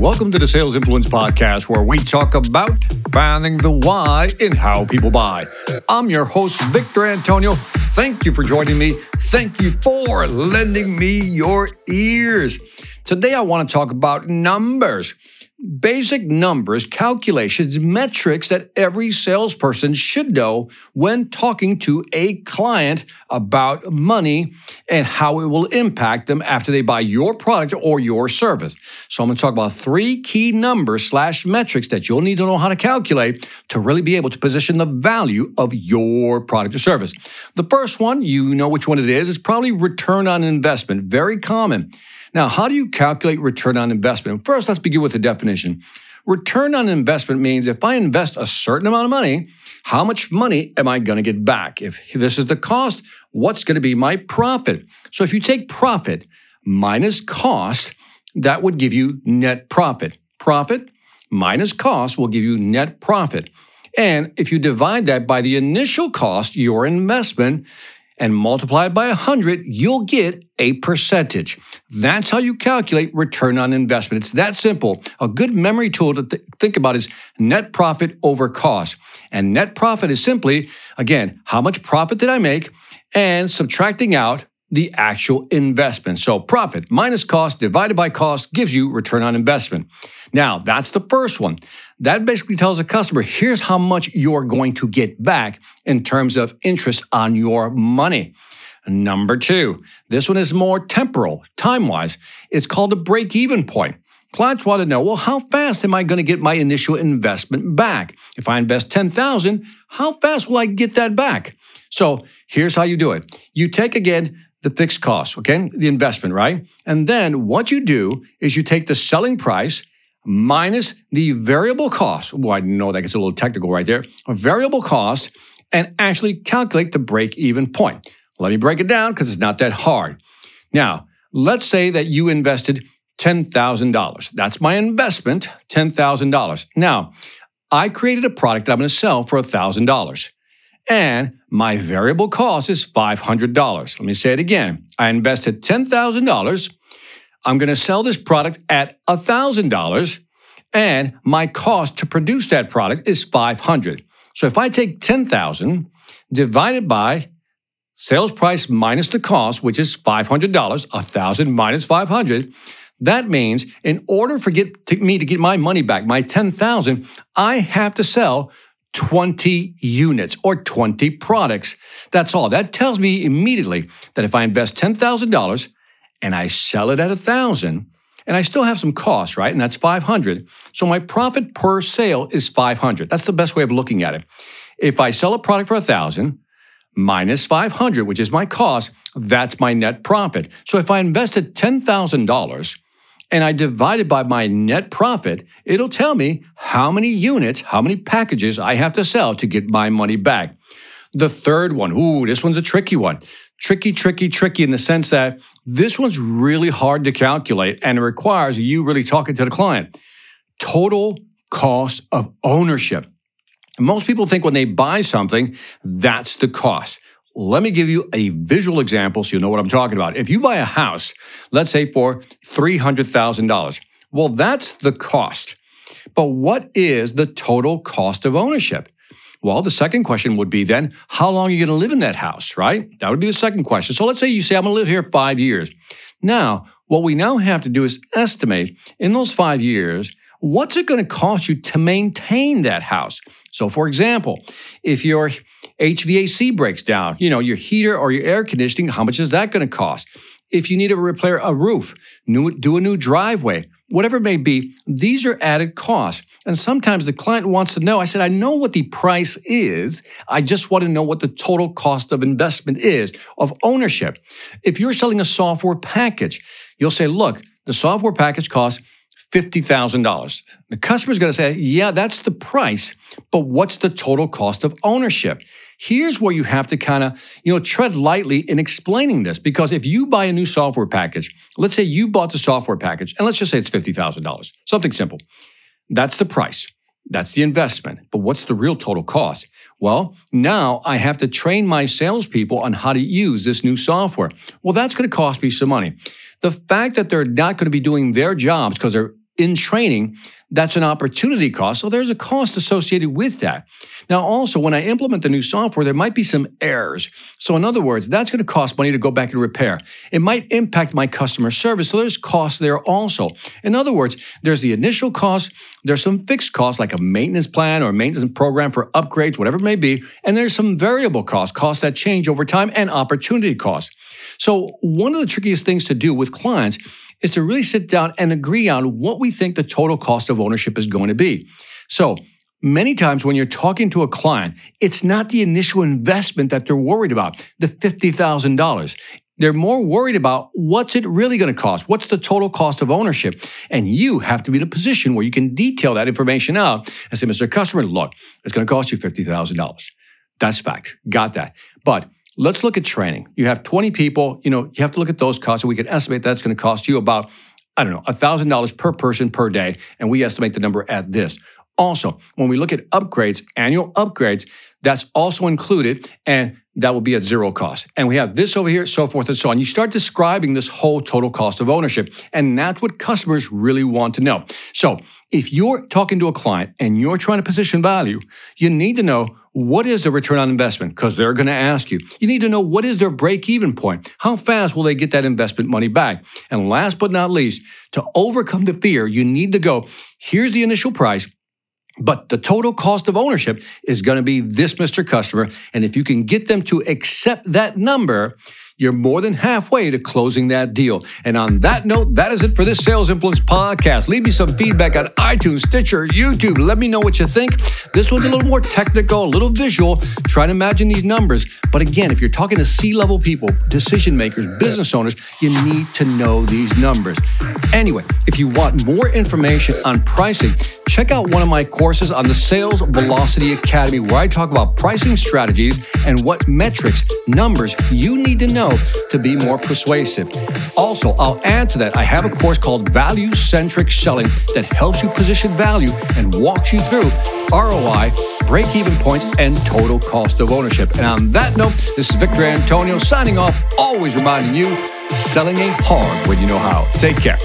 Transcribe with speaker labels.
Speaker 1: welcome to the Sales Influence Podcast, where we talk about finding the why in how people buy. I'm your host, Victor Antonio. Thank you for joining me. Thank you for lending me your ears. Today, I want to talk about numbers basic numbers, calculations, metrics that every salesperson should know when talking to a client about money and how it will impact them after they buy your product or your service. So I'm going to talk about three key numbers slash metrics that you'll need to know how to calculate to really be able to position the value of your product or service. The first one, you know which one it is. It's probably return on investment. Very common. Now, how do you calculate return on investment? First, let's begin with the definition. Return on investment means if I invest a certain amount of money, how much money am I going to get back? If this is the cost, what's going to be my profit? So if you take profit minus cost, that would give you net profit. Profit minus cost will give you net profit. And if you divide that by the initial cost, your investment, and multiply it by 100, you'll get a percentage. That's how you calculate return on investment. It's that simple. A good memory tool to th- think about is net profit over cost. And net profit is simply, again, how much profit did I make and subtracting out the actual investment. So profit minus cost divided by cost gives you return on investment. Now, that's the first one. That basically tells a customer here's how much you're going to get back in terms of interest on your money. Number two, this one is more temporal, time wise. It's called a break even point. Clients want to know, well, how fast am I going to get my initial investment back? If I invest 10,000, how fast will I get that back? So here's how you do it. You take again the fixed cost, okay? The investment, right? And then what you do is you take the selling price minus the variable cost. Well, I know that gets a little technical right there. A variable cost and actually calculate the break even point. Let me break it down because it's not that hard. Now, let's say that you invested $10,000. That's my investment, $10,000. Now, I created a product that I'm going to sell for $1,000 and my variable cost is $500. Let me say it again. I invested $10,000. I'm going to sell this product at $1,000 and my cost to produce that product is 500. So if I take 10,000 divided by sales price minus the cost, which is $500, 1,000 minus 500, that means in order for get, to me to get my money back, my 10,000, I have to sell 20 units or 20 products. That's all. That tells me immediately that if I invest $10,000 and I sell it at 1000 and I still have some costs, right? And that's 500. So my profit per sale is 500. That's the best way of looking at it. If I sell a product for 1000 minus 500, which is my cost, that's my net profit. So if I invested $10,000 and I divide it by my net profit, it'll tell me how many units, how many packages I have to sell to get my money back. The third one, ooh, this one's a tricky one. Tricky, tricky, tricky in the sense that this one's really hard to calculate and it requires you really talking to the client. Total cost of ownership. Most people think when they buy something, that's the cost. Let me give you a visual example so you know what I'm talking about. If you buy a house, let's say for $300,000, well, that's the cost. But what is the total cost of ownership? Well, the second question would be then, how long are you going to live in that house, right? That would be the second question. So let's say you say, I'm going to live here five years. Now, what we now have to do is estimate in those five years, what's it going to cost you to maintain that house? So, for example, if your HVAC breaks down, you know, your heater or your air conditioning, how much is that going to cost? If you need to repair a roof, new, do a new driveway, whatever it may be, these are added costs. And sometimes the client wants to know. I said, I know what the price is. I just want to know what the total cost of investment is of ownership. If you're selling a software package, you'll say, look, the software package costs $50,000. The customer's going to say, yeah, that's the price, but what's the total cost of ownership? Here's where you have to kind of, you know, tread lightly in explaining this because if you buy a new software package, let's say you bought the software package and let's just say it's $50,000, something simple. That's the price. That's the investment. But what's the real total cost? Well, now I have to train my salespeople on how to use this new software. Well, that's going to cost me some money. The fact that they're not going to be doing their jobs because they're in training, that's an opportunity cost. So there's a cost associated with that. Now, also, when I implement the new software, there might be some errors. So, in other words, that's going to cost money to go back and repair. It might impact my customer service. So, there's costs there also. In other words, there's the initial cost, there's some fixed costs like a maintenance plan or a maintenance program for upgrades, whatever it may be. And there's some variable costs, costs that change over time, and opportunity costs. So, one of the trickiest things to do with clients is to really sit down and agree on what we think the total cost of ownership is going to be. So, many times when you're talking to a client, it's not the initial investment that they're worried about, the $50,000. They're more worried about what's it really going to cost? What's the total cost of ownership? And you have to be in a position where you can detail that information out and say, Mr. Customer, look, it's going to cost you $50,000. That's fact. Got that. But let's look at training. You have 20 people, you know, you have to look at those costs. And we can estimate that's going to cost you about, I don't know, $1,000 per person per day. And we estimate the number at this. Also, when we look at upgrades, annual upgrades, that's also included and that will be at zero cost. And we have this over here, so forth and so on. You start describing this whole total cost of ownership, and that's what customers really want to know. So if you're talking to a client and you're trying to position value, you need to know what is the return on investment? Because they're going to ask you. You need to know what is their break even point? How fast will they get that investment money back? And last but not least, to overcome the fear, you need to go here's the initial price. But the total cost of ownership is going to be this, Mr. Customer. And if you can get them to accept that number, you're more than halfway to closing that deal. And on that note, that is it for this Sales Influence podcast. Leave me some feedback on iTunes, Stitcher, YouTube. Let me know what you think. This one's a little more technical, a little visual. Try to imagine these numbers. But again, if you're talking to C level people, decision makers, business owners, you need to know these numbers. Anyway, if you want more information on pricing, check out one of my courses on the Sales Velocity Academy, where I talk about pricing strategies and what metrics, numbers you need to know to be more persuasive. Also, I'll add to that, I have a course called Value Centric Selling that helps you position value and walks you through ROI, break even points, and total cost of ownership. And on that note, this is Victor Antonio signing off, always reminding you selling ain't hard when you know how. Take care.